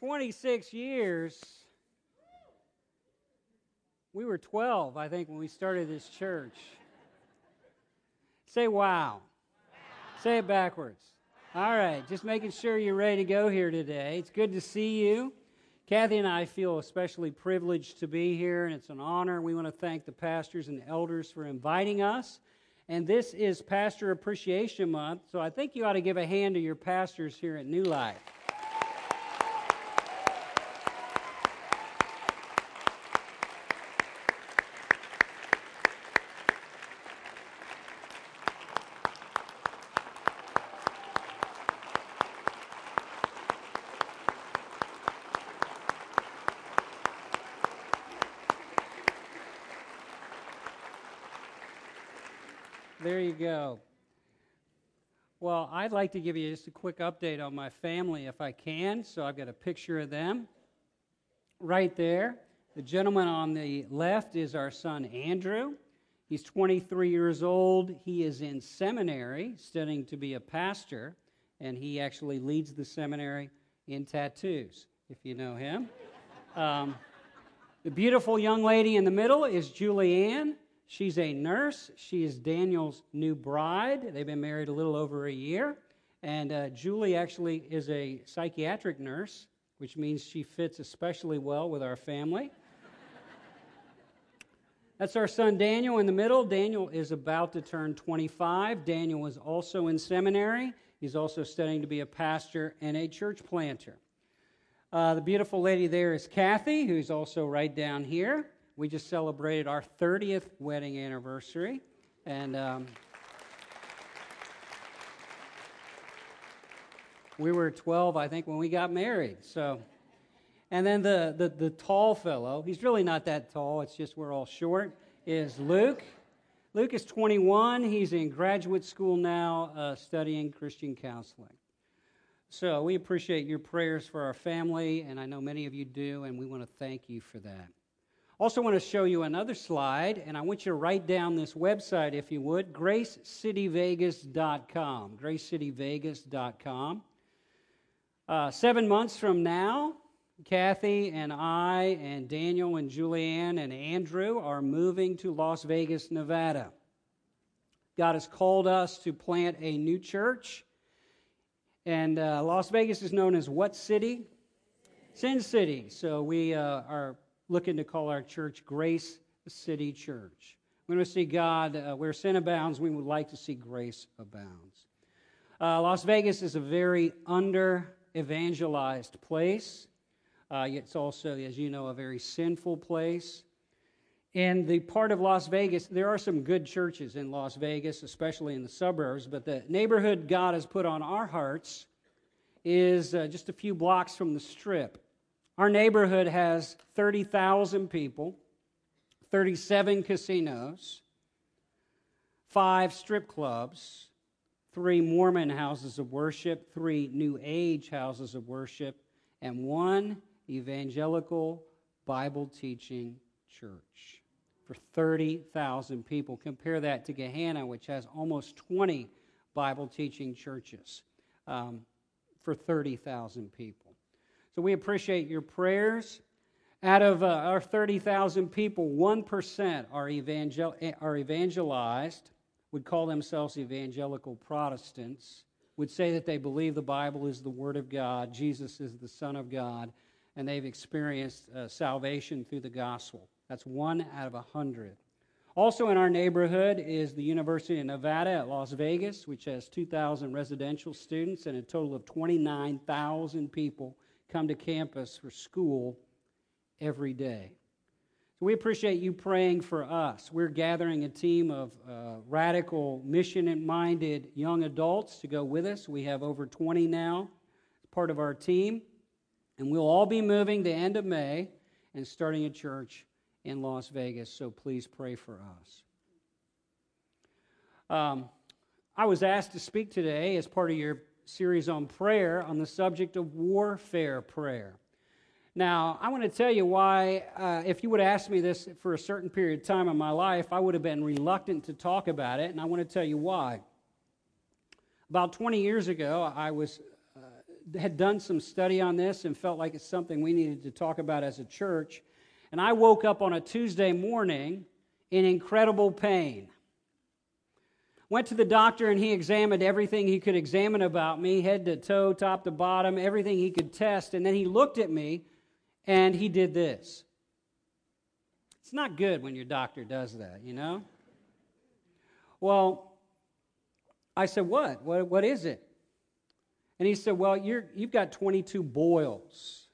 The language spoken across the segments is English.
26 years. We were 12, I think, when we started this church. Say wow. wow. Say it backwards. Wow. All right, just making sure you're ready to go here today. It's good to see you. Kathy and I feel especially privileged to be here, and it's an honor. We want to thank the pastors and elders for inviting us. And this is Pastor Appreciation Month, so I think you ought to give a hand to your pastors here at New Life. Go. Well, I'd like to give you just a quick update on my family if I can. So I've got a picture of them right there. The gentleman on the left is our son Andrew. He's 23 years old. He is in seminary studying to be a pastor, and he actually leads the seminary in tattoos, if you know him. Um, the beautiful young lady in the middle is Julianne. She's a nurse. She is Daniel's new bride. They've been married a little over a year. And uh, Julie actually is a psychiatric nurse, which means she fits especially well with our family. That's our son Daniel in the middle. Daniel is about to turn 25. Daniel is also in seminary. He's also studying to be a pastor and a church planter. Uh, the beautiful lady there is Kathy, who's also right down here. We just celebrated our 30th wedding anniversary. And um, we were 12, I think, when we got married. So, and then the, the, the tall fellow, he's really not that tall, it's just we're all short, is Luke. Luke is 21. He's in graduate school now, uh, studying Christian counseling. So we appreciate your prayers for our family, and I know many of you do, and we want to thank you for that. Also, want to show you another slide, and I want you to write down this website, if you would gracecityvegas.com. Gracecityvegas.com. Uh, seven months from now, Kathy and I and Daniel and Julianne and Andrew are moving to Las Vegas, Nevada. God has called us to plant a new church. And uh, Las Vegas is known as what city? Sin City. So we uh, are looking to call our church Grace City Church. When we want to see God, uh, where sin abounds, we would like to see grace abounds. Uh, Las Vegas is a very under evangelized place. Uh, it's also, as you know, a very sinful place. In the part of Las Vegas, there are some good churches in Las Vegas, especially in the suburbs, but the neighborhood God has put on our hearts is uh, just a few blocks from the strip. Our neighborhood has 30,000 people, 37 casinos, five strip clubs, three Mormon houses of worship, three New Age houses of worship, and one evangelical Bible teaching church for 30,000 people. Compare that to Gahanna, which has almost 20 Bible teaching churches um, for 30,000 people. So we appreciate your prayers. Out of uh, our 30,000 people, 1% are, evangel- are evangelized, would call themselves evangelical Protestants, would say that they believe the Bible is the Word of God, Jesus is the Son of God, and they've experienced uh, salvation through the gospel. That's one out of a hundred. Also in our neighborhood is the University of Nevada at Las Vegas, which has 2,000 residential students and a total of 29,000 people come to campus for school every day. So we appreciate you praying for us. We're gathering a team of uh, radical, mission minded young adults to go with us. We have over 20 now as part of our team. And we'll all be moving the end of May and starting a church in Las Vegas. So please pray for us. Um, I was asked to speak today as part of your series on prayer on the subject of warfare prayer. Now, I want to tell you why, uh, if you would ask me this for a certain period of time in my life, I would have been reluctant to talk about it, and I want to tell you why. About 20 years ago, I was uh, had done some study on this and felt like it's something we needed to talk about as a church. And I woke up on a Tuesday morning in incredible pain. Went to the doctor and he examined everything he could examine about me, head to toe, top to bottom, everything he could test. And then he looked at me and he did this. It's not good when your doctor does that, you know? Well, I said, What? What, what is it? And he said, Well, you're, you've got 22 boils.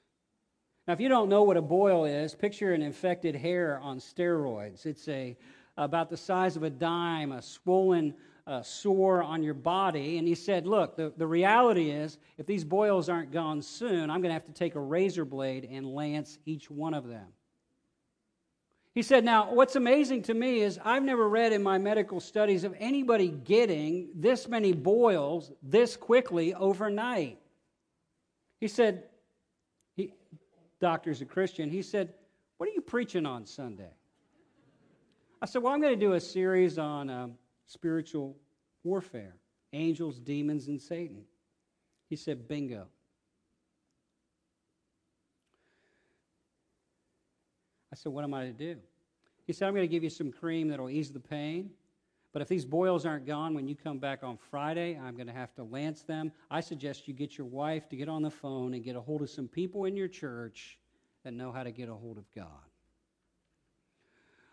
Now, if you don't know what a boil is, picture an infected hair on steroids. It's a, about the size of a dime, a swollen uh, sore on your body. And he said, Look, the, the reality is, if these boils aren't gone soon, I'm going to have to take a razor blade and lance each one of them. He said, Now, what's amazing to me is I've never read in my medical studies of anybody getting this many boils this quickly overnight. He said, he, Doctor's a Christian. He said, What are you preaching on Sunday? I said, Well, I'm going to do a series on um, spiritual warfare angels, demons, and Satan. He said, Bingo. I said, What am I to do? He said, I'm going to give you some cream that'll ease the pain. But if these boils aren't gone when you come back on Friday, I'm going to have to lance them. I suggest you get your wife to get on the phone and get a hold of some people in your church that know how to get a hold of God.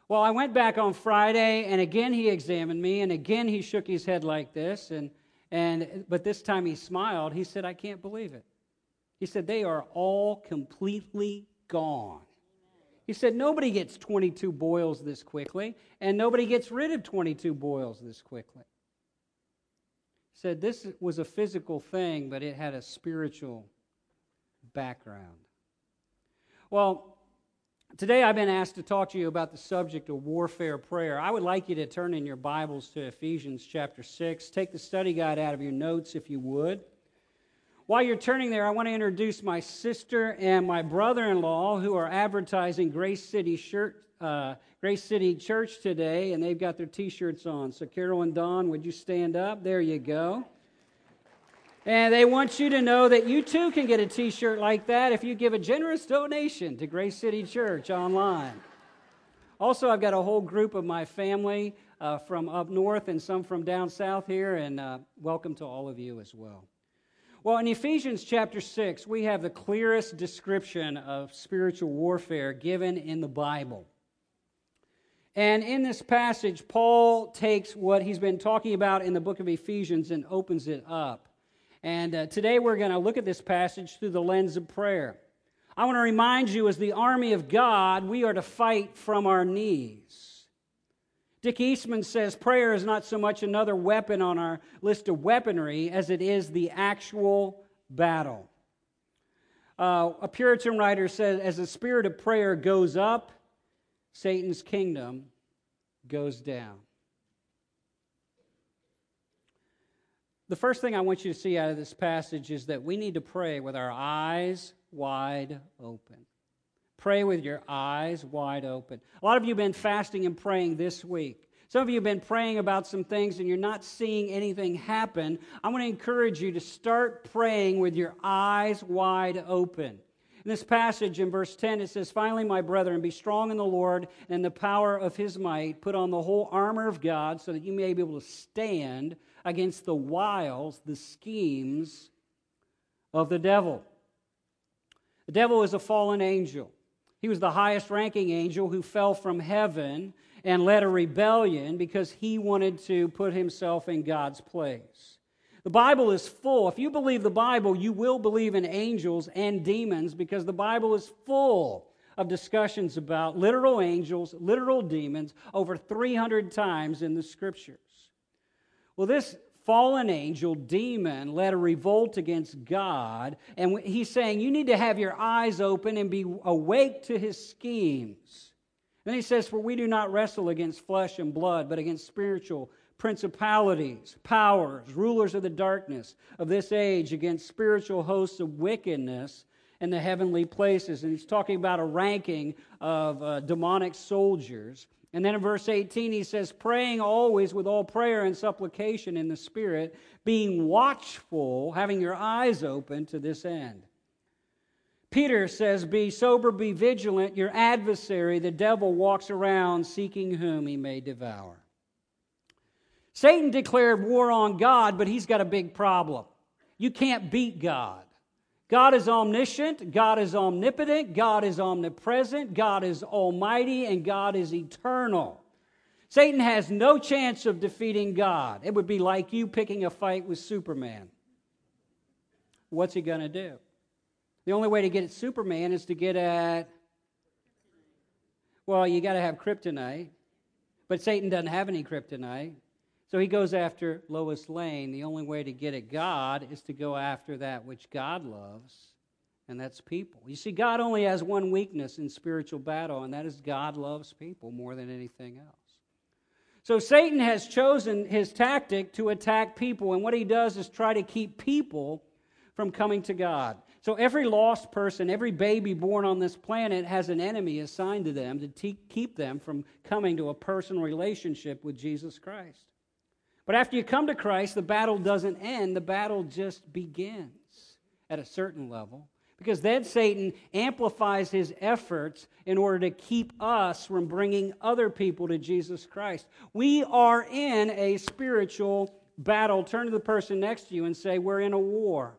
Well, I went back on Friday, and again he examined me, and again he shook his head like this, and, and but this time he smiled. He said, I can't believe it. He said, They are all completely gone. He said, Nobody gets 22 boils this quickly, and nobody gets rid of 22 boils this quickly. Said, This was a physical thing, but it had a spiritual background. Well, today I've been asked to talk to you about the subject of warfare prayer. I would like you to turn in your Bibles to Ephesians chapter 6. Take the study guide out of your notes if you would. While you're turning there, I want to introduce my sister and my brother in law who are advertising Grace City, shirt, uh, Grace City Church today, and they've got their t shirts on. So, Carol and Don, would you stand up? There you go. And they want you to know that you too can get a t shirt like that if you give a generous donation to Grace City Church online. Also, I've got a whole group of my family uh, from up north and some from down south here, and uh, welcome to all of you as well. Well, in Ephesians chapter 6, we have the clearest description of spiritual warfare given in the Bible. And in this passage, Paul takes what he's been talking about in the book of Ephesians and opens it up. And uh, today we're going to look at this passage through the lens of prayer. I want to remind you, as the army of God, we are to fight from our knees. Dick Eastman says prayer is not so much another weapon on our list of weaponry as it is the actual battle. Uh, a Puritan writer said, as the spirit of prayer goes up, Satan's kingdom goes down. The first thing I want you to see out of this passage is that we need to pray with our eyes wide open. Pray with your eyes wide open. A lot of you have been fasting and praying this week. Some of you have been praying about some things and you're not seeing anything happen. I want to encourage you to start praying with your eyes wide open. In this passage in verse 10, it says, Finally, my brethren, be strong in the Lord and the power of his might. Put on the whole armor of God so that you may be able to stand against the wiles, the schemes of the devil. The devil is a fallen angel. He was the highest ranking angel who fell from heaven and led a rebellion because he wanted to put himself in God's place. The Bible is full. If you believe the Bible, you will believe in angels and demons because the Bible is full of discussions about literal angels, literal demons, over 300 times in the scriptures. Well, this fallen angel, demon, led a revolt against God. And he's saying, You need to have your eyes open and be awake to his schemes. Then he says, For we do not wrestle against flesh and blood, but against spiritual principalities, powers, rulers of the darkness of this age, against spiritual hosts of wickedness in the heavenly places. And he's talking about a ranking of uh, demonic soldiers And then in verse 18, he says, praying always with all prayer and supplication in the Spirit, being watchful, having your eyes open to this end. Peter says, Be sober, be vigilant. Your adversary, the devil, walks around seeking whom he may devour. Satan declared war on God, but he's got a big problem. You can't beat God. God is omniscient, God is omnipotent, God is omnipresent, God is almighty, and God is eternal. Satan has no chance of defeating God. It would be like you picking a fight with Superman. What's he going to do? The only way to get at Superman is to get at, well, you got to have kryptonite. But Satan doesn't have any kryptonite. So he goes after Lois Lane. The only way to get at God is to go after that which God loves, and that's people. You see, God only has one weakness in spiritual battle, and that is God loves people more than anything else. So Satan has chosen his tactic to attack people, and what he does is try to keep people from coming to God. So every lost person, every baby born on this planet has an enemy assigned to them to te- keep them from coming to a personal relationship with Jesus Christ. But after you come to Christ, the battle doesn't end, the battle just begins at a certain level. Because then Satan amplifies his efforts in order to keep us from bringing other people to Jesus Christ. We are in a spiritual battle. Turn to the person next to you and say, We're in a war.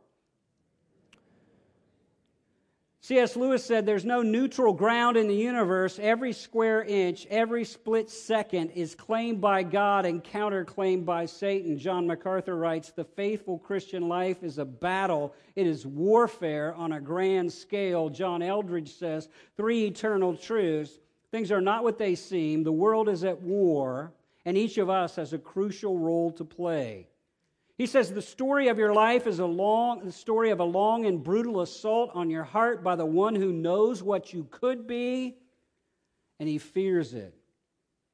C.S. Lewis said there's no neutral ground in the universe. Every square inch, every split second is claimed by God and counterclaimed by Satan. John MacArthur writes The faithful Christian life is a battle, it is warfare on a grand scale. John Eldredge says three eternal truths. Things are not what they seem, the world is at war, and each of us has a crucial role to play. He says the story of your life is a long the story of a long and brutal assault on your heart by the one who knows what you could be and he fears it.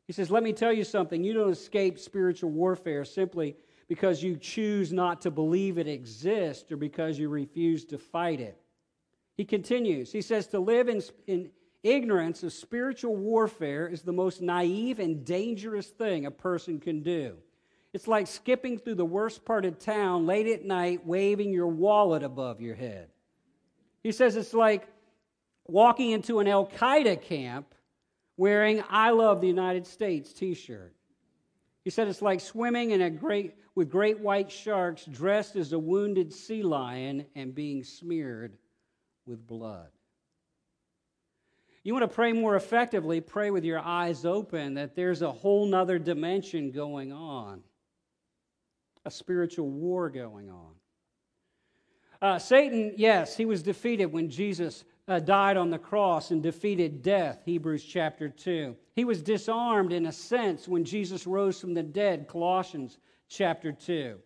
He says, "Let me tell you something. You don't escape spiritual warfare simply because you choose not to believe it exists or because you refuse to fight it." He continues. He says to live in, in ignorance of spiritual warfare is the most naive and dangerous thing a person can do. It's like skipping through the worst part of town late at night, waving your wallet above your head. He says it's like walking into an Al Qaeda camp wearing I Love the United States t shirt. He said it's like swimming in a great, with great white sharks dressed as a wounded sea lion and being smeared with blood. You want to pray more effectively, pray with your eyes open that there's a whole nother dimension going on a spiritual war going on. Uh, Satan, yes, he was defeated when Jesus uh, died on the cross and defeated death, Hebrews chapter 2. He was disarmed in a sense when Jesus rose from the dead, Colossians chapter 2.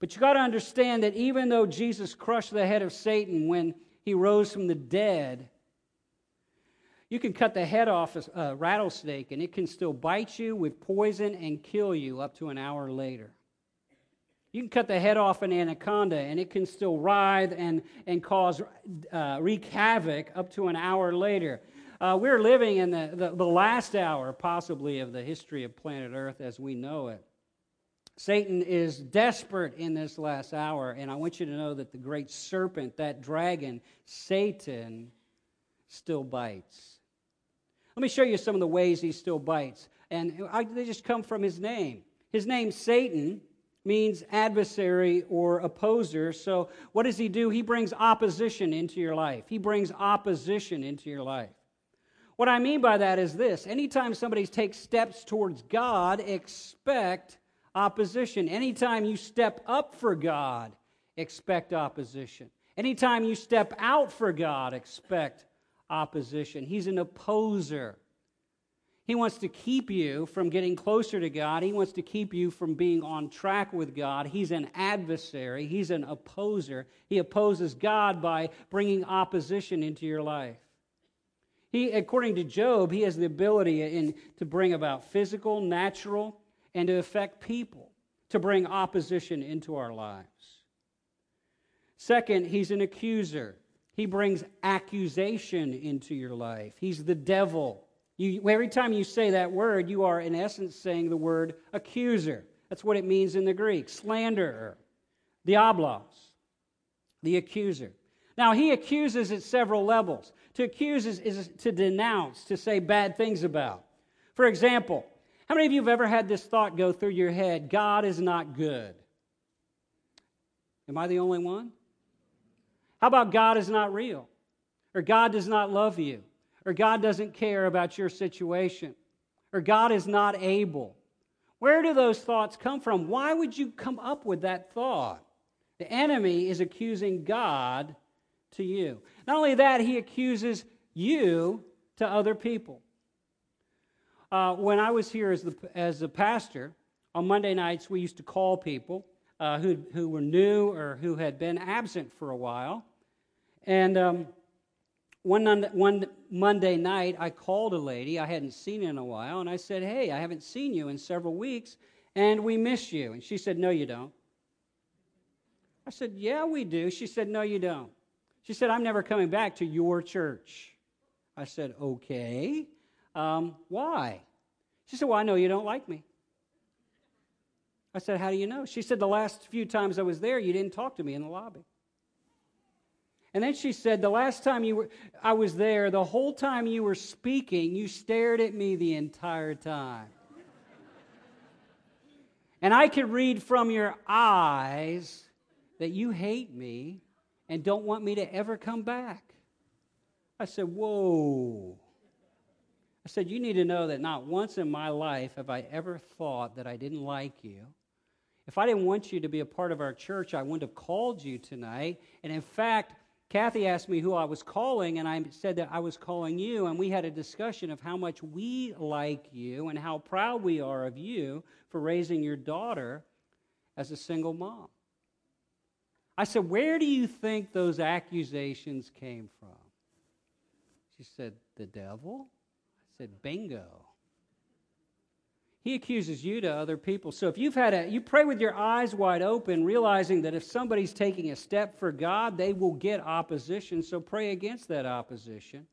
But you got to understand that even though Jesus crushed the head of Satan when he rose from the dead, you can cut the head off a rattlesnake and it can still bite you with poison and kill you up to an hour later. You can cut the head off an anaconda and it can still writhe and, and cause, uh, wreak havoc up to an hour later. Uh, we're living in the, the, the last hour, possibly, of the history of planet Earth as we know it. Satan is desperate in this last hour, and I want you to know that the great serpent, that dragon, Satan, still bites. Let me show you some of the ways he still bites. And I, they just come from his name. His name, Satan, means adversary or opposer. So, what does he do? He brings opposition into your life. He brings opposition into your life. What I mean by that is this anytime somebody takes steps towards God, expect opposition. Anytime you step up for God, expect opposition. Anytime you step out for God, expect opposition. He's an opposer. He wants to keep you from getting closer to God. He wants to keep you from being on track with God. He's an adversary, he's an opposer. He opposes God by bringing opposition into your life. He, according to Job, he has the ability in, to bring about physical, natural, and to affect people, to bring opposition into our lives. Second, he's an accuser. He brings accusation into your life. He's the devil. You, every time you say that word, you are in essence saying the word accuser. That's what it means in the Greek slanderer, diabolos, the accuser. Now, he accuses at several levels. To accuse is, is to denounce, to say bad things about. For example, how many of you have ever had this thought go through your head God is not good? Am I the only one? How about God is not real? Or God does not love you? Or God doesn't care about your situation? Or God is not able? Where do those thoughts come from? Why would you come up with that thought? The enemy is accusing God to you. Not only that, he accuses you to other people. Uh, when I was here as, the, as a pastor, on Monday nights, we used to call people uh, who, who were new or who had been absent for a while. And um, one, one Monday night, I called a lady I hadn't seen in a while, and I said, Hey, I haven't seen you in several weeks, and we miss you. And she said, No, you don't. I said, Yeah, we do. She said, No, you don't. She said, I'm never coming back to your church. I said, Okay. Um, why? She said, Well, I know you don't like me. I said, How do you know? She said, The last few times I was there, you didn't talk to me in the lobby. And then she said, The last time you were, I was there, the whole time you were speaking, you stared at me the entire time. and I could read from your eyes that you hate me and don't want me to ever come back. I said, Whoa. I said, You need to know that not once in my life have I ever thought that I didn't like you. If I didn't want you to be a part of our church, I wouldn't have called you tonight. And in fact, Kathy asked me who I was calling, and I said that I was calling you, and we had a discussion of how much we like you and how proud we are of you for raising your daughter as a single mom. I said, Where do you think those accusations came from? She said, The devil? I said, Bingo. He accuses you to other people. So if you've had a, you pray with your eyes wide open, realizing that if somebody's taking a step for God, they will get opposition. So pray against that opposition.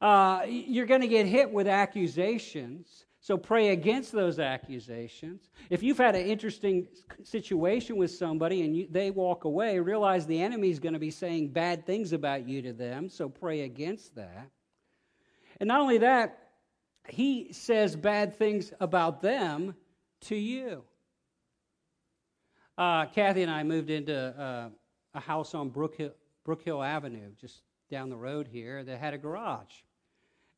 Uh, you're going to get hit with accusations. So pray against those accusations. If you've had an interesting situation with somebody and you, they walk away, realize the enemy is going to be saying bad things about you to them. So pray against that. And not only that, he says bad things about them to you. Uh, Kathy and I moved into uh, a house on Brookhill, Brookhill Avenue, just down the road here, that had a garage.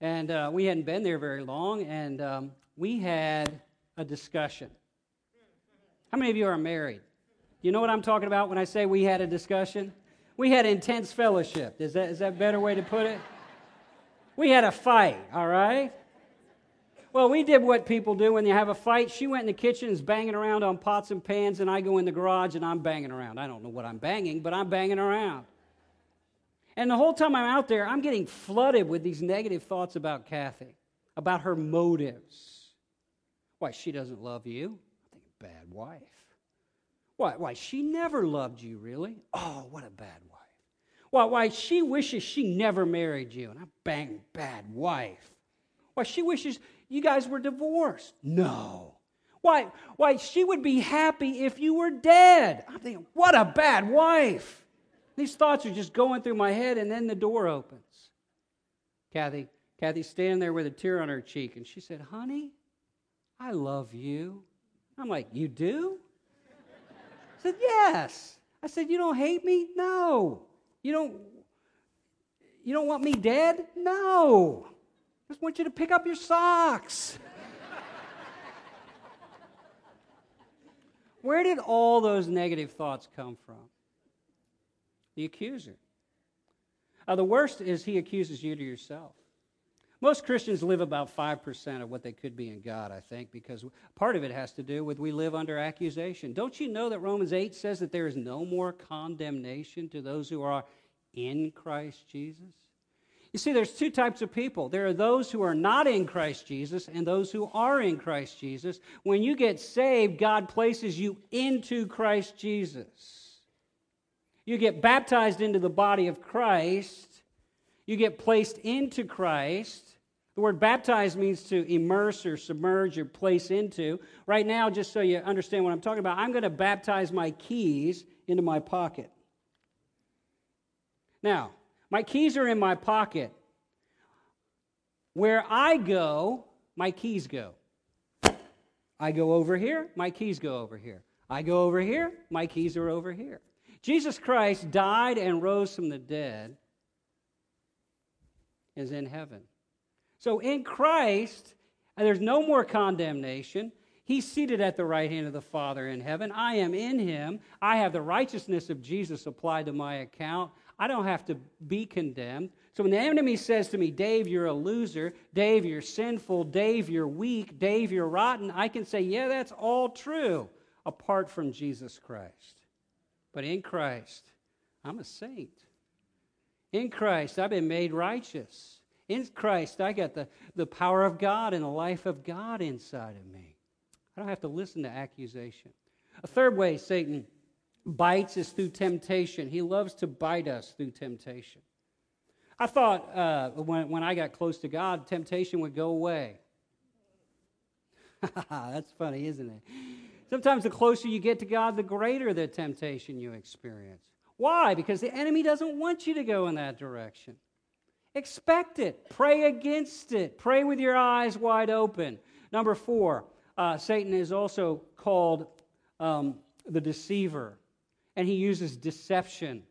And uh, we hadn't been there very long, and um, we had a discussion. How many of you are married? You know what I'm talking about when I say we had a discussion? We had intense fellowship. Is that, is that a better way to put it? We had a fight, all right? Well, we did what people do when they have a fight. She went in the kitchen, is banging around on pots and pans, and I go in the garage and I'm banging around. I don't know what I'm banging, but I'm banging around. And the whole time I'm out there, I'm getting flooded with these negative thoughts about Kathy, about her motives. Why, she doesn't love you. I think, a bad wife. Why, why, she never loved you, really? Oh, what a bad wife. Why, why, she wishes she never married you. And I bang, bad wife. Why, she wishes you guys were divorced. No. Why, why, she would be happy if you were dead. I'm thinking, what a bad wife. These thoughts are just going through my head, and then the door opens. Kathy, Kathy's standing there with a tear on her cheek, and she said, Honey, I love you. I'm like, You do? I said, Yes. I said, You don't hate me? No. You don't you don't want me dead? No. I just want you to pick up your socks. Where did all those negative thoughts come from? the accuser. Uh, the worst is he accuses you to yourself. Most Christians live about 5% of what they could be in God, I think, because part of it has to do with we live under accusation. Don't you know that Romans 8 says that there is no more condemnation to those who are in Christ Jesus? You see, there's two types of people. There are those who are not in Christ Jesus and those who are in Christ Jesus. When you get saved, God places you into Christ Jesus. You get baptized into the body of Christ. You get placed into Christ. The word baptize means to immerse or submerge or place into. Right now, just so you understand what I'm talking about, I'm going to baptize my keys into my pocket. Now, my keys are in my pocket. Where I go, my keys go. I go over here, my keys go over here. I go over here, my keys are over here. Jesus Christ died and rose from the dead, is in heaven. So in Christ, there's no more condemnation. He's seated at the right hand of the Father in heaven. I am in him. I have the righteousness of Jesus applied to my account. I don't have to be condemned. So when the enemy says to me, Dave, you're a loser, Dave, you're sinful, Dave, you're weak, Dave, you're rotten, I can say, yeah, that's all true apart from Jesus Christ. But in Christ, I'm a saint. In Christ, I've been made righteous. In Christ, I got the, the power of God and the life of God inside of me. I don't have to listen to accusation. A third way Satan bites is through temptation. He loves to bite us through temptation. I thought uh, when, when I got close to God, temptation would go away. That's funny, isn't it? Sometimes the closer you get to God, the greater the temptation you experience. Why? Because the enemy doesn't want you to go in that direction. Expect it. Pray against it. Pray with your eyes wide open. Number four, uh, Satan is also called um, the deceiver, and he uses deception.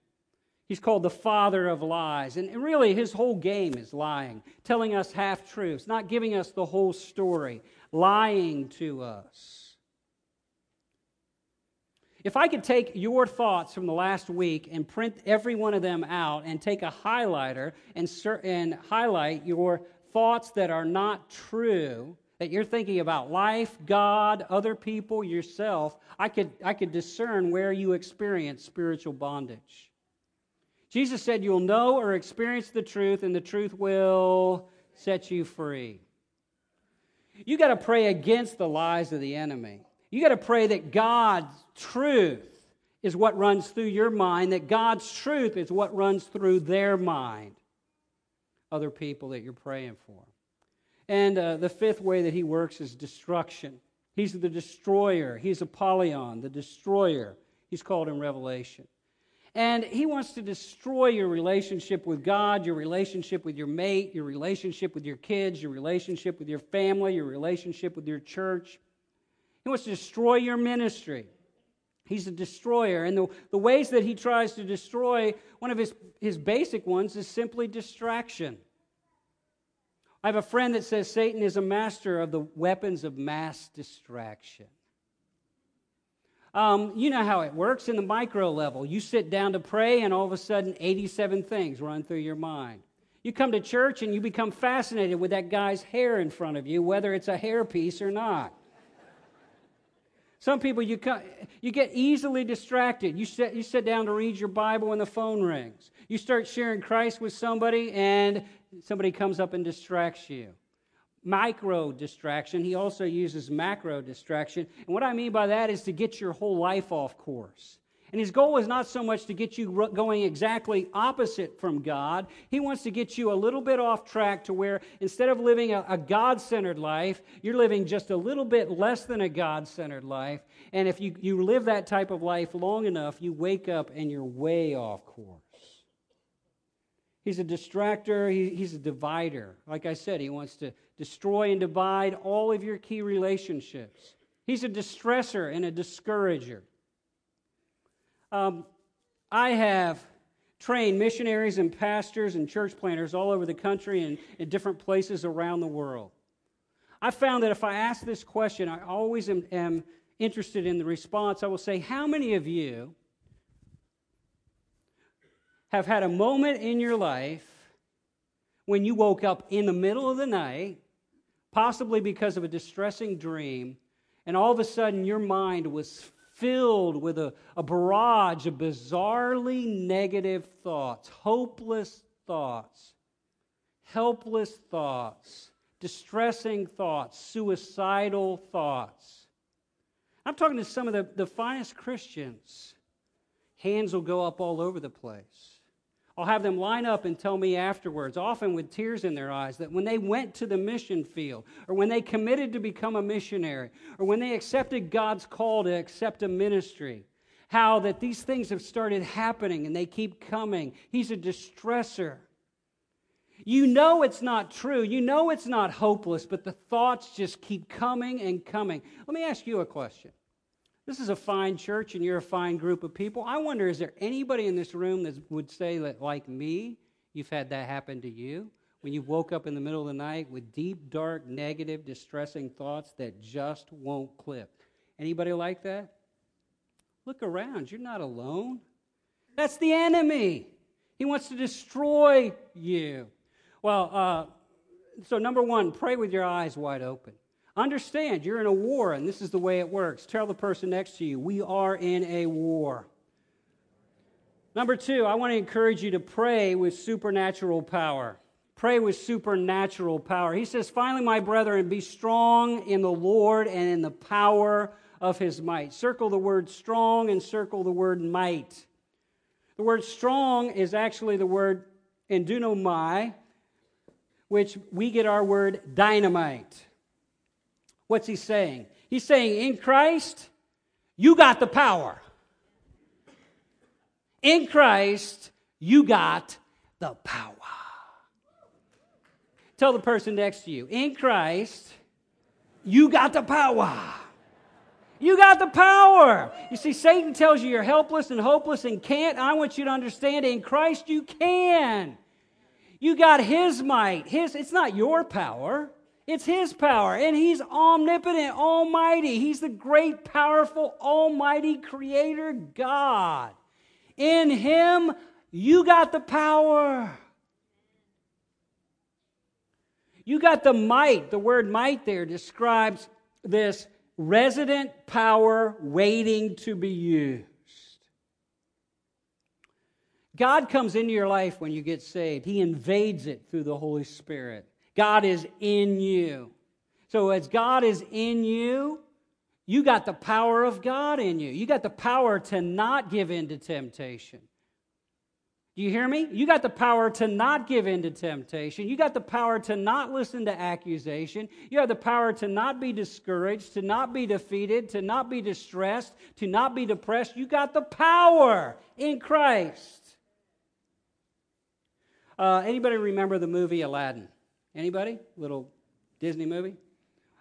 He's called the father of lies. And really, his whole game is lying, telling us half truths, not giving us the whole story, lying to us. If I could take your thoughts from the last week and print every one of them out and take a highlighter and, and highlight your thoughts that are not true, that you're thinking about life, God, other people, yourself, I could, I could discern where you experience spiritual bondage. Jesus said, You'll know or experience the truth, and the truth will set you free. You got to pray against the lies of the enemy. You got to pray that God's truth is what runs through your mind, that God's truth is what runs through their mind, other people that you're praying for. And uh, the fifth way that he works is destruction. He's the destroyer. He's Apollyon, the destroyer. He's called in Revelation. And he wants to destroy your relationship with God, your relationship with your mate, your relationship with your kids, your relationship with your family, your relationship with your church. He wants to destroy your ministry. He's a destroyer. And the, the ways that he tries to destroy, one of his, his basic ones is simply distraction. I have a friend that says Satan is a master of the weapons of mass distraction. Um, you know how it works in the micro level. You sit down to pray, and all of a sudden, 87 things run through your mind. You come to church and you become fascinated with that guy's hair in front of you, whether it's a hairpiece or not. Some people, you, come, you get easily distracted. You sit, you sit down to read your Bible and the phone rings. You start sharing Christ with somebody, and somebody comes up and distracts you. Micro distraction. He also uses macro distraction. And what I mean by that is to get your whole life off course. And his goal is not so much to get you going exactly opposite from God. He wants to get you a little bit off track to where instead of living a, a God centered life, you're living just a little bit less than a God centered life. And if you, you live that type of life long enough, you wake up and you're way off course. He's a distractor, he, he's a divider. Like I said, he wants to destroy and divide all of your key relationships. He's a distressor and a discourager. Um, I have trained missionaries and pastors and church planters all over the country and in different places around the world. I found that if I ask this question, I always am, am interested in the response. I will say, How many of you have had a moment in your life when you woke up in the middle of the night, possibly because of a distressing dream, and all of a sudden your mind was filled with a, a barrage of bizarrely negative thoughts, hopeless thoughts, helpless thoughts, distressing thoughts, suicidal thoughts. I'm talking to some of the, the finest Christians. Hands will go up all over the place. I'll have them line up and tell me afterwards, often with tears in their eyes, that when they went to the mission field, or when they committed to become a missionary, or when they accepted God's call to accept a ministry, how that these things have started happening and they keep coming. He's a distresser. You know it's not true. You know it's not hopeless, but the thoughts just keep coming and coming. Let me ask you a question. This is a fine church and you're a fine group of people. I wonder is there anybody in this room that would say that, like me, you've had that happen to you? When you woke up in the middle of the night with deep, dark, negative, distressing thoughts that just won't clip. Anybody like that? Look around. You're not alone. That's the enemy. He wants to destroy you. Well, uh, so number one, pray with your eyes wide open. Understand, you're in a war, and this is the way it works. Tell the person next to you, we are in a war. Number two, I want to encourage you to pray with supernatural power. Pray with supernatural power. He says, finally, my brethren, be strong in the Lord and in the power of his might. Circle the word strong and circle the word might. The word strong is actually the word endunomai, which we get our word dynamite. What's he saying? He's saying, in Christ, you got the power. In Christ, you got the power. Tell the person next to you, in Christ, you got the power. You got the power. You see, Satan tells you you're helpless and hopeless and can't. I want you to understand in Christ you can. You got his might. His it's not your power. It's His power, and He's omnipotent, almighty. He's the great, powerful, almighty creator God. In Him, you got the power. You got the might. The word might there describes this resident power waiting to be used. God comes into your life when you get saved, He invades it through the Holy Spirit. God is in you. So, as God is in you, you got the power of God in you. You got the power to not give in to temptation. Do you hear me? You got the power to not give in to temptation. You got the power to not listen to accusation. You have the power to not be discouraged, to not be defeated, to not be distressed, to not be depressed. You got the power in Christ. Uh, anybody remember the movie Aladdin? Anybody? Little Disney movie?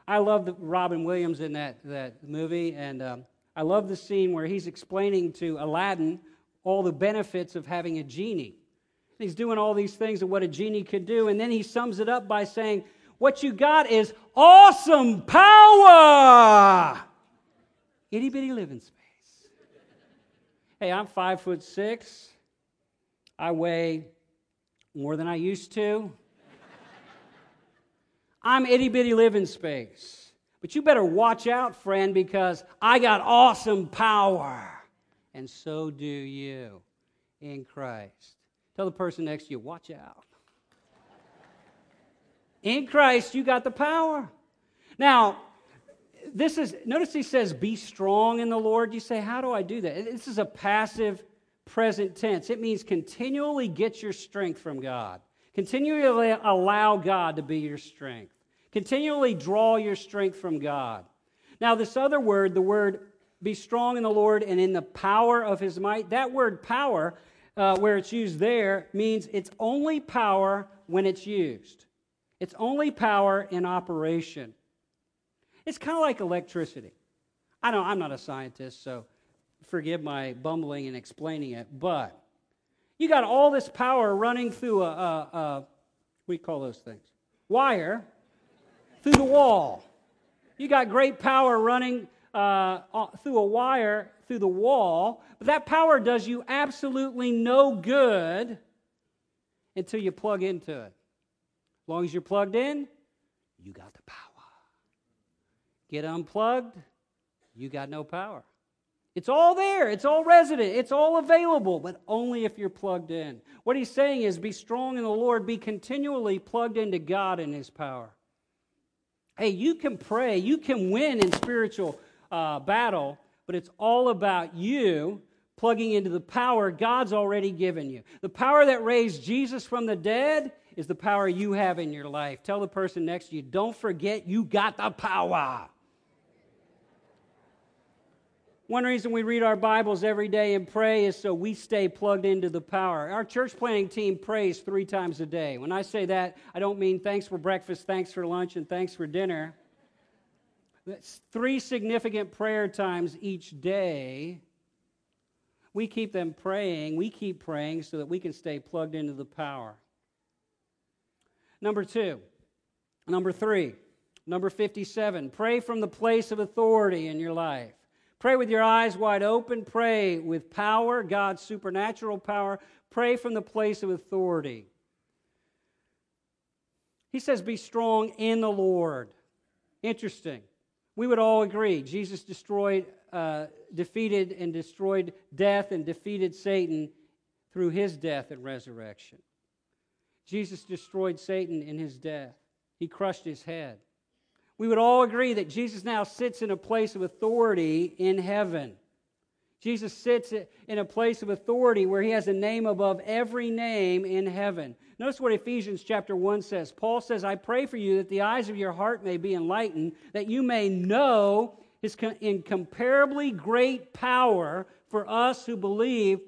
I love Robin Williams in that, that movie, and um, I love the scene where he's explaining to Aladdin all the benefits of having a genie. He's doing all these things of what a genie could do, and then he sums it up by saying, What you got is awesome power! Itty bitty living space. Hey, I'm five foot six. I weigh more than I used to. I'm itty bitty living space. But you better watch out, friend, because I got awesome power. And so do you in Christ. Tell the person next to you, watch out. In Christ, you got the power. Now, this is, notice he says, be strong in the Lord. You say, how do I do that? This is a passive present tense. It means continually get your strength from God. Continually allow God to be your strength. Continually draw your strength from God. Now, this other word, the word be strong in the Lord and in the power of his might, that word power, uh, where it's used there, means it's only power when it's used. It's only power in operation. It's kind of like electricity. I don't, I'm not a scientist, so forgive my bumbling and explaining it, but you got all this power running through a, a, a you call those things? Wire through the wall. You got great power running uh, through a wire through the wall, but that power does you absolutely no good until you plug into it. As long as you're plugged in, you got the power. Get unplugged, you got no power. It's all there, it's all resident, it's all available, but only if you're plugged in. What he's saying is be strong in the Lord, be continually plugged into God and his power. Hey, you can pray, you can win in spiritual uh, battle, but it's all about you plugging into the power God's already given you. The power that raised Jesus from the dead is the power you have in your life. Tell the person next to you, don't forget you got the power. One reason we read our Bibles every day and pray is so we stay plugged into the power. Our church planning team prays three times a day. When I say that, I don't mean thanks for breakfast, thanks for lunch, and thanks for dinner. That's three significant prayer times each day. We keep them praying, we keep praying so that we can stay plugged into the power. Number two. Number three. Number 57. Pray from the place of authority in your life. Pray with your eyes wide open. Pray with power, God's supernatural power. Pray from the place of authority. He says, Be strong in the Lord. Interesting. We would all agree Jesus destroyed, uh, defeated, and destroyed death and defeated Satan through his death and resurrection. Jesus destroyed Satan in his death, he crushed his head. We would all agree that Jesus now sits in a place of authority in heaven. Jesus sits in a place of authority where he has a name above every name in heaven. Notice what Ephesians chapter 1 says. Paul says, I pray for you that the eyes of your heart may be enlightened, that you may know his incomparably great power for us who believe,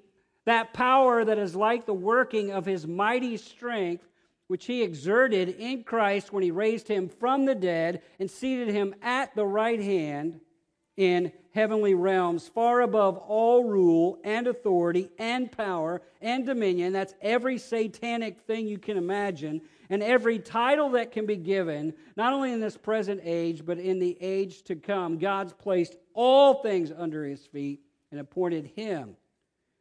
that power that is like the working of his mighty strength which he exerted in Christ when he raised him from the dead and seated him at the right hand in heavenly realms, far above all rule and authority and power and dominion. That's every satanic thing you can imagine, and every title that can be given, not only in this present age, but in the age to come. God's placed all things under his feet and appointed him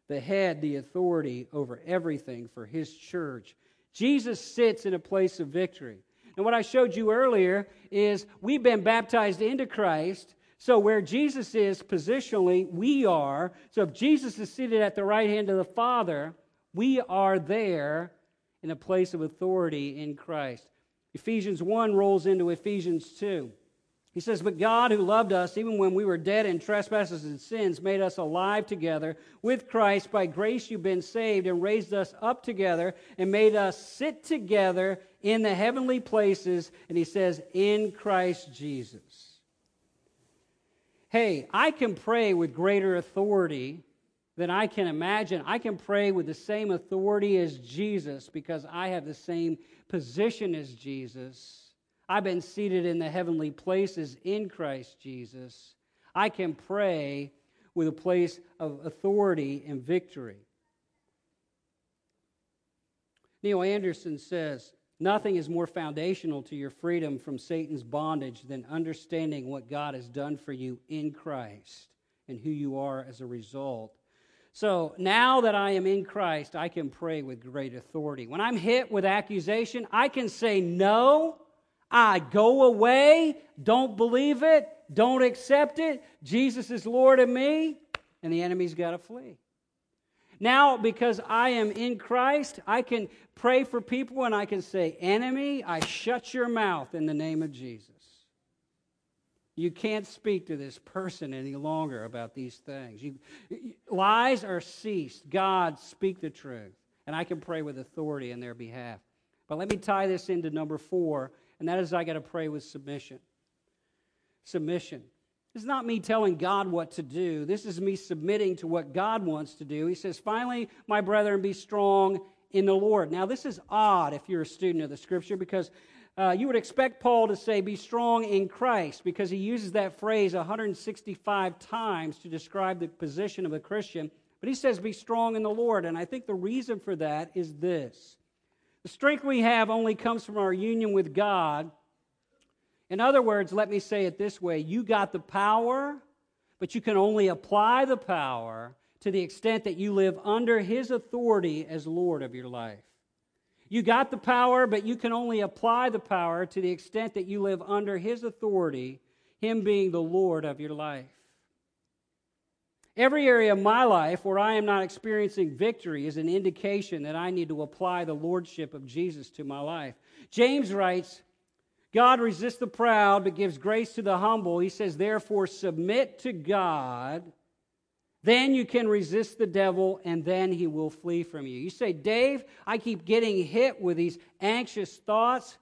the head, the authority over everything for his church Jesus sits in a place of victory. And what I showed you earlier is we've been baptized into Christ. So where Jesus is positionally, we are. So if Jesus is seated at the right hand of the Father, we are there in a place of authority in Christ. Ephesians 1 rolls into Ephesians 2. He says, But God, who loved us, even when we were dead in trespasses and sins, made us alive together with Christ. By grace you've been saved, and raised us up together, and made us sit together in the heavenly places. And he says, In Christ Jesus. Hey, I can pray with greater authority than I can imagine. I can pray with the same authority as Jesus because I have the same position as Jesus. I've been seated in the heavenly places in Christ Jesus. I can pray with a place of authority and victory. Neil Anderson says, Nothing is more foundational to your freedom from Satan's bondage than understanding what God has done for you in Christ and who you are as a result. So now that I am in Christ, I can pray with great authority. When I'm hit with accusation, I can say no I go away, don't believe it, don't accept it. Jesus is Lord of me, and the enemy's got to flee. Now, because I am in Christ, I can pray for people and I can say, Enemy, I shut your mouth in the name of Jesus. You can't speak to this person any longer about these things. You, lies are ceased. God, speak the truth. And I can pray with authority in their behalf. But let me tie this into number four and that is I got to pray with submission. Submission. This is not me telling God what to do. This is me submitting to what God wants to do. He says, Finally, my brethren, be strong in the Lord. Now, this is odd if you're a student of the scripture because uh, you would expect Paul to say, Be strong in Christ, because he uses that phrase 165 times to describe the position of a Christian. But he says, Be strong in the Lord. And I think the reason for that is this the strength we have only comes from our union with God. In other words, let me say it this way you got the power, but you can only apply the power to the extent that you live under His authority as Lord of your life. You got the power, but you can only apply the power to the extent that you live under His authority, Him being the Lord of your life. Every area of my life where I am not experiencing victory is an indication that I need to apply the lordship of Jesus to my life. James writes, God resists the proud but gives grace to the humble. He says, therefore, submit to God. Then you can resist the devil, and then he will flee from you. You say, Dave, I keep getting hit with these anxious thoughts.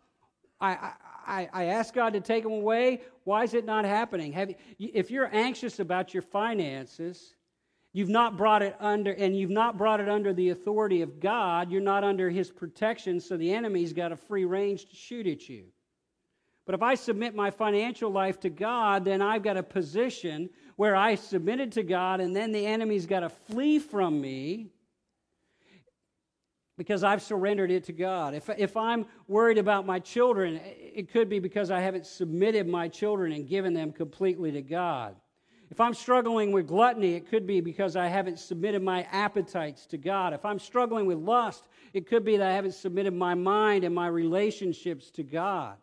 I, I ask God to take them away. Why is it not happening? Have if you're anxious about your finances, you've not brought it under, and you've not brought it under the authority of God. You're not under His protection, so the enemy's got a free range to shoot at you. But if I submit my financial life to God, then I've got a position where I submitted to God and then the enemy's got to flee from me because I've surrendered it to God. If, if I'm worried about my children, it could be because I haven't submitted my children and given them completely to God. If I'm struggling with gluttony, it could be because I haven't submitted my appetites to God. If I'm struggling with lust, it could be that I haven't submitted my mind and my relationships to God.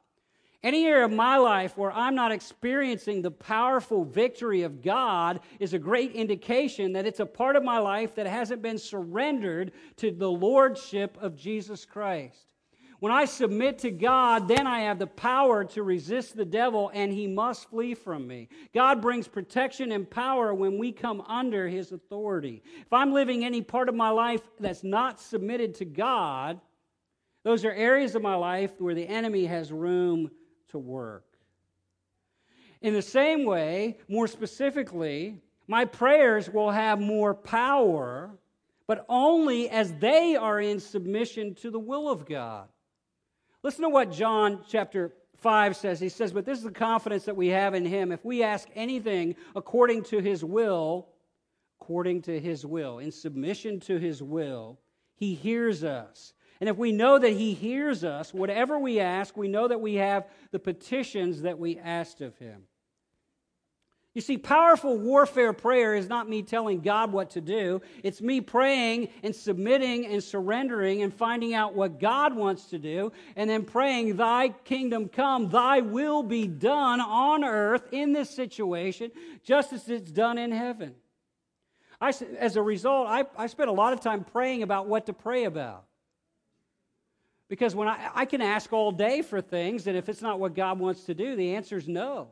Any area of my life where I'm not experiencing the powerful victory of God is a great indication that it's a part of my life that hasn't been surrendered to the lordship of Jesus Christ. When I submit to God, then I have the power to resist the devil and he must flee from me. God brings protection and power when we come under his authority. If I'm living any part of my life that's not submitted to God, those are areas of my life where the enemy has room to work. In the same way, more specifically, my prayers will have more power, but only as they are in submission to the will of God. Listen to what John chapter 5 says. He says, But this is the confidence that we have in him. If we ask anything according to his will, according to his will, in submission to his will, he hears us. And if we know that He hears us, whatever we ask, we know that we have the petitions that we asked of Him. You see, powerful warfare prayer is not me telling God what to do. It's me praying and submitting and surrendering and finding out what God wants to do, and then praying, Thy kingdom come, Thy will be done on earth in this situation, just as it's done in heaven. I, as a result, I, I spent a lot of time praying about what to pray about. Because when I, I can ask all day for things, and if it's not what God wants to do, the answer is no.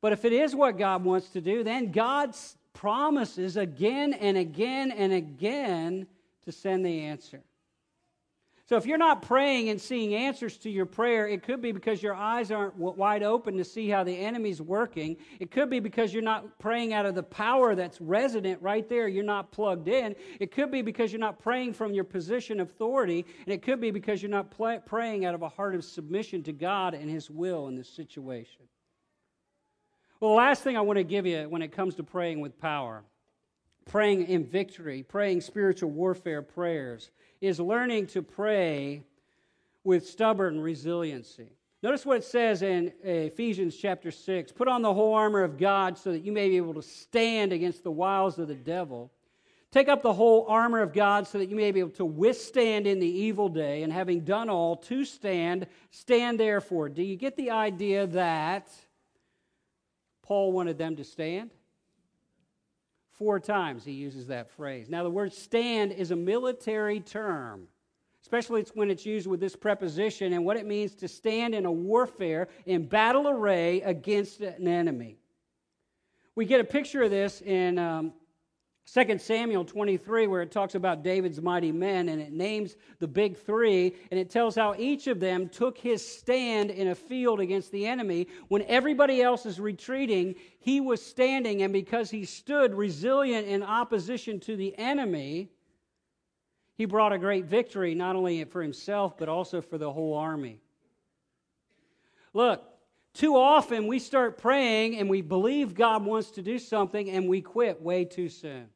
But if it is what God wants to do, then God promises again and again and again to send the answer. So if you're not praying and seeing answers to your prayer, it could be because your eyes aren't wide open to see how the enemy's working. It could be because you're not praying out of the power that's resident right there. You're not plugged in. It could be because you're not praying from your position of authority. And it could be because you're not praying out of a heart of submission to God and His will in this situation. Well, the last thing I want to give you when it comes to praying with power, praying in victory, praying spiritual warfare prayers is learning to pray with stubborn resiliency. Notice what it says in uh, Ephesians chapter 6 Put on the whole armor of God so that you may be able to stand against the wiles of the devil. Take up the whole armor of God so that you may be able to withstand in the evil day, and having done all, to stand, stand therefore. Do you get the idea that Paul wanted them to stand? Four times he uses that phrase. Now, the word stand is a military term, especially when it's used with this preposition and what it means to stand in a warfare in battle array against an enemy. We get a picture of this in um, 2 Samuel 23, where it talks about David's mighty men, and it names the big three, and it tells how each of them took his stand in a field against the enemy. When everybody else is retreating, he was standing, and because he stood resilient in opposition to the enemy, he brought a great victory, not only for himself, but also for the whole army. Look, too often we start praying and we believe God wants to do something and we quit way too soon.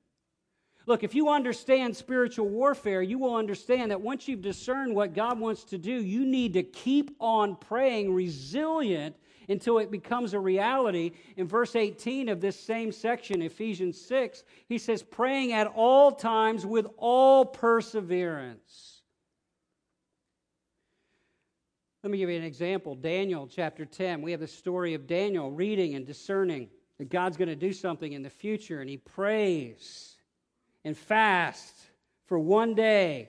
Look, if you understand spiritual warfare, you will understand that once you've discerned what God wants to do, you need to keep on praying resilient until it becomes a reality. In verse 18 of this same section, Ephesians 6, he says, praying at all times with all perseverance. Let me give you an example. Daniel chapter 10. We have the story of Daniel reading and discerning that God's going to do something in the future, and he prays and fast for one day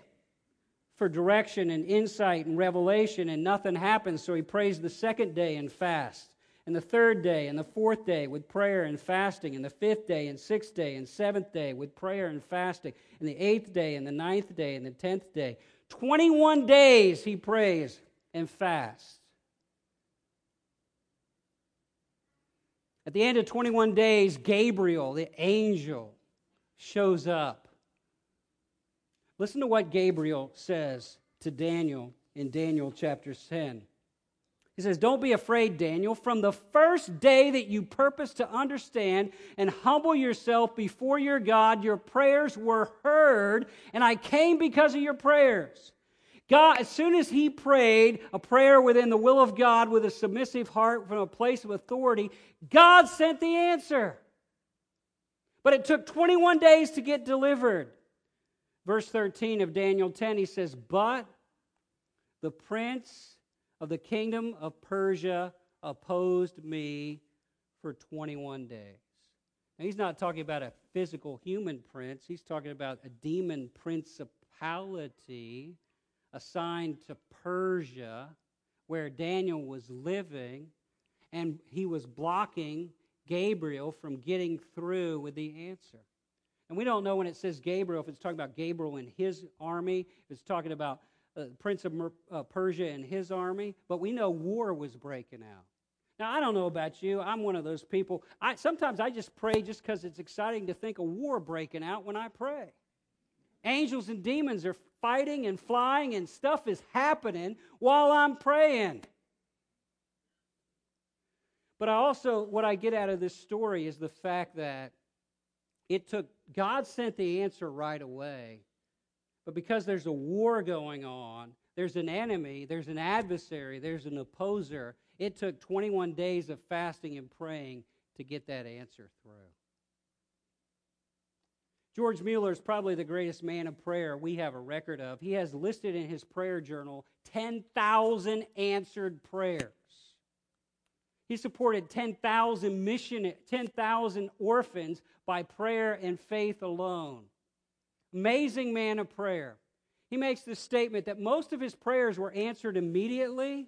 for direction and insight and revelation, and nothing happens. So he prays the second day and fast. and the third day, and the fourth day with prayer and fasting, and the fifth day, and sixth day, and seventh day with prayer and fasting, and the eighth day, and the ninth day, and the tenth day. 21 days he prays and fasts. At the end of 21 days, Gabriel, the angel, shows up. Listen to what Gabriel says to Daniel in Daniel chapter 10. He says, Don't be afraid, Daniel. From the first day that you purpose to understand and humble yourself before your God, your prayers were heard, and I came because of your prayers. God, as soon as he prayed a prayer within the will of God with a submissive heart from a place of authority, God sent the answer. But it took 21 days to get delivered. Verse 13 of Daniel 10, he says, But the prince of the kingdom of Persia opposed me for 21 days. Now, he's not talking about a physical human prince, he's talking about a demon principality assigned to Persia where Daniel was living, and he was blocking Gabriel from getting through with the answer. And we don't know when it says Gabriel, if it's talking about Gabriel and his army, if it's talking about uh, Prince of Mer- uh, Persia and his army, but we know war was breaking out. Now, I don't know about you. I'm one of those people. I, sometimes I just pray just because it's exciting to think of war breaking out when I pray. Angels and demons are fighting and flying, and stuff is happening while I'm praying. But I also, what I get out of this story is the fact that it took, God sent the answer right away, but because there's a war going on, there's an enemy, there's an adversary, there's an opposer, it took 21 days of fasting and praying to get that answer through. George Mueller is probably the greatest man of prayer we have a record of. He has listed in his prayer journal 10,000 answered prayers. He supported 10,000 mission 10,000 orphans by prayer and faith alone. Amazing man of prayer. He makes the statement that most of his prayers were answered immediately,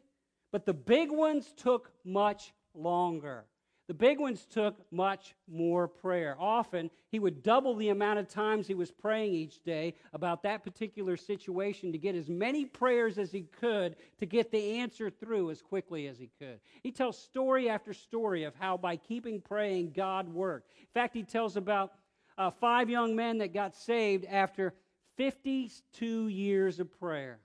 but the big ones took much longer. The big ones took much more prayer. Often, he would double the amount of times he was praying each day about that particular situation to get as many prayers as he could to get the answer through as quickly as he could. He tells story after story of how by keeping praying, God worked. In fact, he tells about uh, five young men that got saved after 52 years of prayer.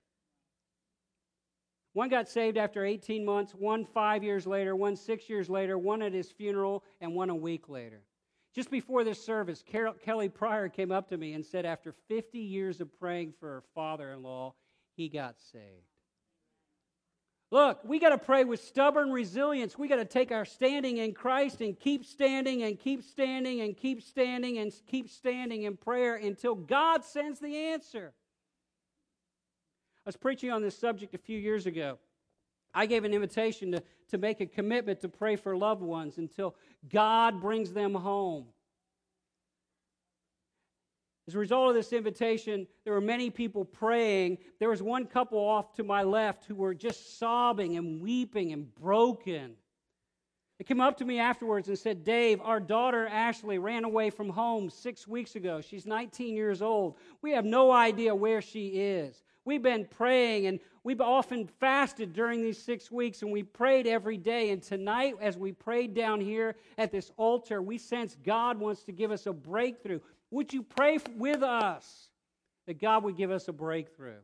One got saved after 18 months, one five years later, one six years later, one at his funeral, and one a week later. Just before this service, Carol, Kelly Pryor came up to me and said, after 50 years of praying for her father in law, he got saved. Look, we got to pray with stubborn resilience. We got to take our standing in Christ and keep standing and keep standing and keep standing and keep standing in prayer until God sends the answer. I was preaching on this subject a few years ago. I gave an invitation to, to make a commitment to pray for loved ones until God brings them home. As a result of this invitation, there were many people praying. There was one couple off to my left who were just sobbing and weeping and broken. They came up to me afterwards and said, Dave, our daughter Ashley ran away from home six weeks ago. She's 19 years old. We have no idea where she is. We've been praying and we've often fasted during these six weeks and we prayed every day. And tonight, as we prayed down here at this altar, we sense God wants to give us a breakthrough. Would you pray with us that God would give us a breakthrough?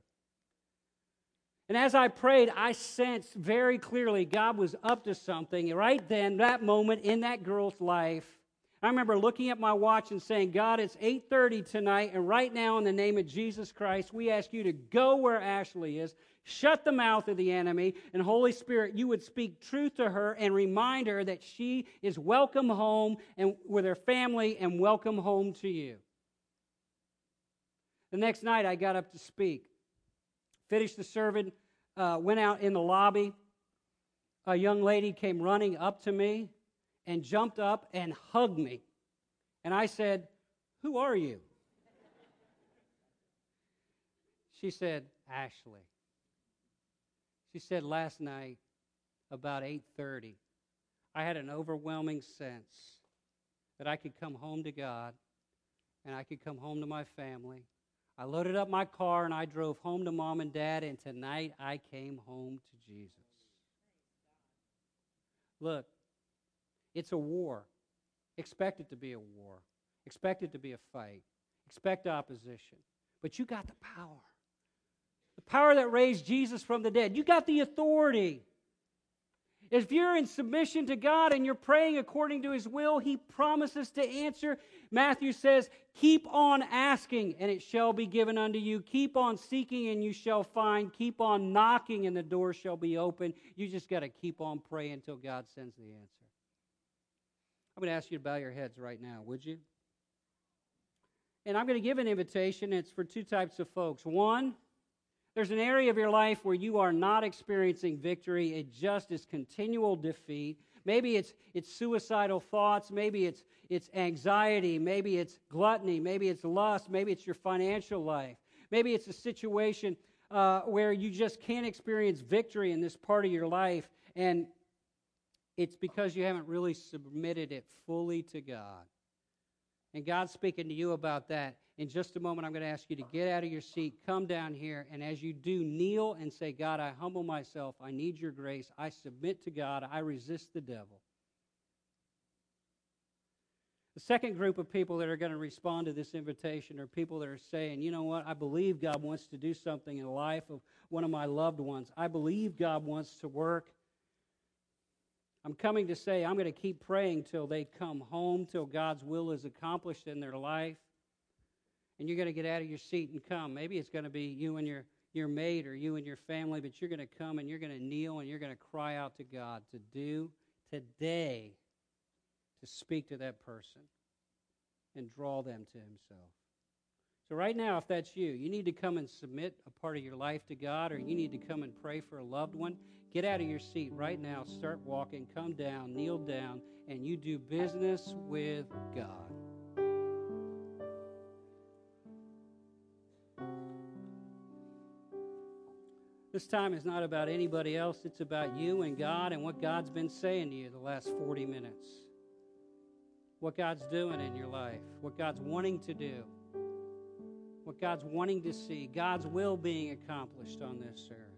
And as I prayed, I sensed very clearly God was up to something right then, that moment in that girl's life. I remember looking at my watch and saying, God, it's 8:30 tonight, and right now, in the name of Jesus Christ, we ask you to go where Ashley is, shut the mouth of the enemy, and Holy Spirit, you would speak truth to her and remind her that she is welcome home and with her family and welcome home to you. The next night, I got up to speak. Finished the sermon, uh, went out in the lobby. A young lady came running up to me and jumped up and hugged me. And I said, Who are you? She said, Ashley. She said last night about 8:30 I had an overwhelming sense that I could come home to God and I could come home to my family. I loaded up my car and I drove home to mom and dad, and tonight I came home to Jesus. Look, it's a war. Expect it to be a war. Expect it to be a fight. Expect opposition. But you got the power. The power that raised Jesus from the dead. You got the authority. If you're in submission to God and you're praying according to His will, He promises to answer. Matthew says, Keep on asking, and it shall be given unto you. Keep on seeking, and you shall find. Keep on knocking, and the door shall be open. You just got to keep on praying until God sends the answer. I'm going to ask you to bow your heads right now, would you? And I'm going to give an invitation. It's for two types of folks. One, there's an area of your life where you are not experiencing victory, it just is continual defeat. Maybe it's, it's suicidal thoughts, maybe it's, it's anxiety, maybe it's gluttony, maybe it's lust, maybe it's your financial life. Maybe it's a situation uh, where you just can't experience victory in this part of your life, and it's because you haven't really submitted it fully to God. And God's speaking to you about that. In just a moment, I'm going to ask you to get out of your seat, come down here, and as you do, kneel and say, God, I humble myself. I need your grace. I submit to God. I resist the devil. The second group of people that are going to respond to this invitation are people that are saying, you know what, I believe God wants to do something in the life of one of my loved ones. I believe God wants to work I'm coming to say I'm going to keep praying till they come home, till God's will is accomplished in their life. And you're going to get out of your seat and come. Maybe it's going to be you and your, your mate or you and your family, but you're going to come and you're going to kneel and you're going to cry out to God to do today to speak to that person and draw them to Himself. So, right now, if that's you, you need to come and submit a part of your life to God, or you need to come and pray for a loved one. Get out of your seat right now, start walking, come down, kneel down, and you do business with God. This time is not about anybody else, it's about you and God and what God's been saying to you the last 40 minutes. What God's doing in your life, what God's wanting to do, what God's wanting to see, God's will being accomplished on this earth.